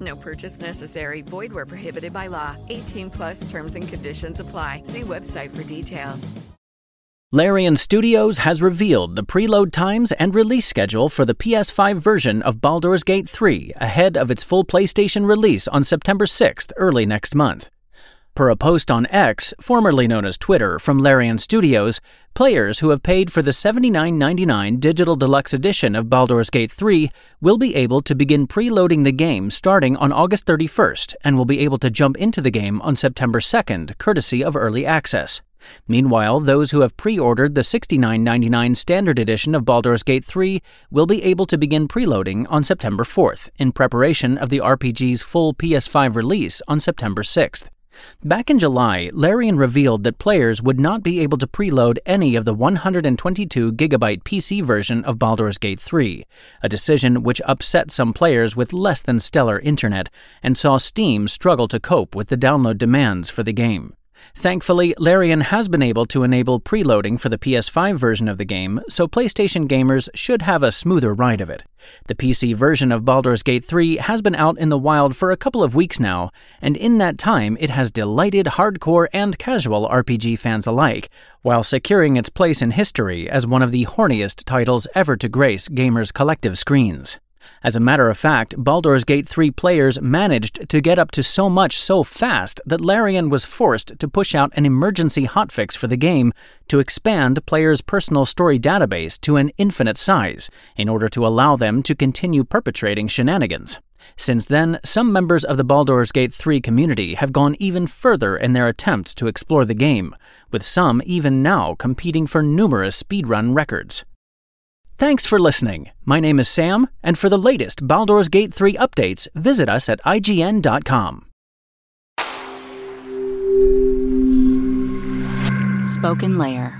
No purchase necessary. Void where prohibited by law. 18 plus terms and conditions apply. See website for details. Larian Studios has revealed the preload times and release schedule for the PS5 version of Baldur's Gate 3 ahead of its full PlayStation release on September 6th, early next month. Per a post on X, formerly known as Twitter, from Larian Studios, players who have paid for the $79.99 digital deluxe edition of Baldur's Gate 3 will be able to begin preloading the game starting on August 31st and will be able to jump into the game on September 2nd, courtesy of early access. Meanwhile, those who have pre ordered the $69.99 standard edition of Baldur's Gate 3 will be able to begin preloading on September 4th in preparation of the RPG's full PS5 release on September 6th. Back in July, Larian revealed that players would not be able to preload any of the 122 gigabyte PC version of Baldur's Gate 3, a decision which upset some players with less than stellar internet and saw Steam struggle to cope with the download demands for the game. Thankfully, Larian has been able to enable preloading for the PS5 version of the game, so PlayStation gamers should have a smoother ride of it. The PC version of Baldur's Gate 3 has been out in the wild for a couple of weeks now, and in that time it has delighted hardcore and casual RPG fans alike, while securing its place in history as one of the horniest titles ever to grace gamers' collective screens. As a matter of fact, Baldur's Gate 3 players managed to get up to so much so fast that Larian was forced to push out an emergency hotfix for the game to expand players' personal story database to an infinite size in order to allow them to continue perpetrating shenanigans. Since then, some members of the Baldur's Gate 3 community have gone even further in their attempts to explore the game, with some even now competing for numerous speedrun records. Thanks for listening. My name is Sam, and for the latest Baldur's Gate 3 updates, visit us at IGN.com. Spoken Layer.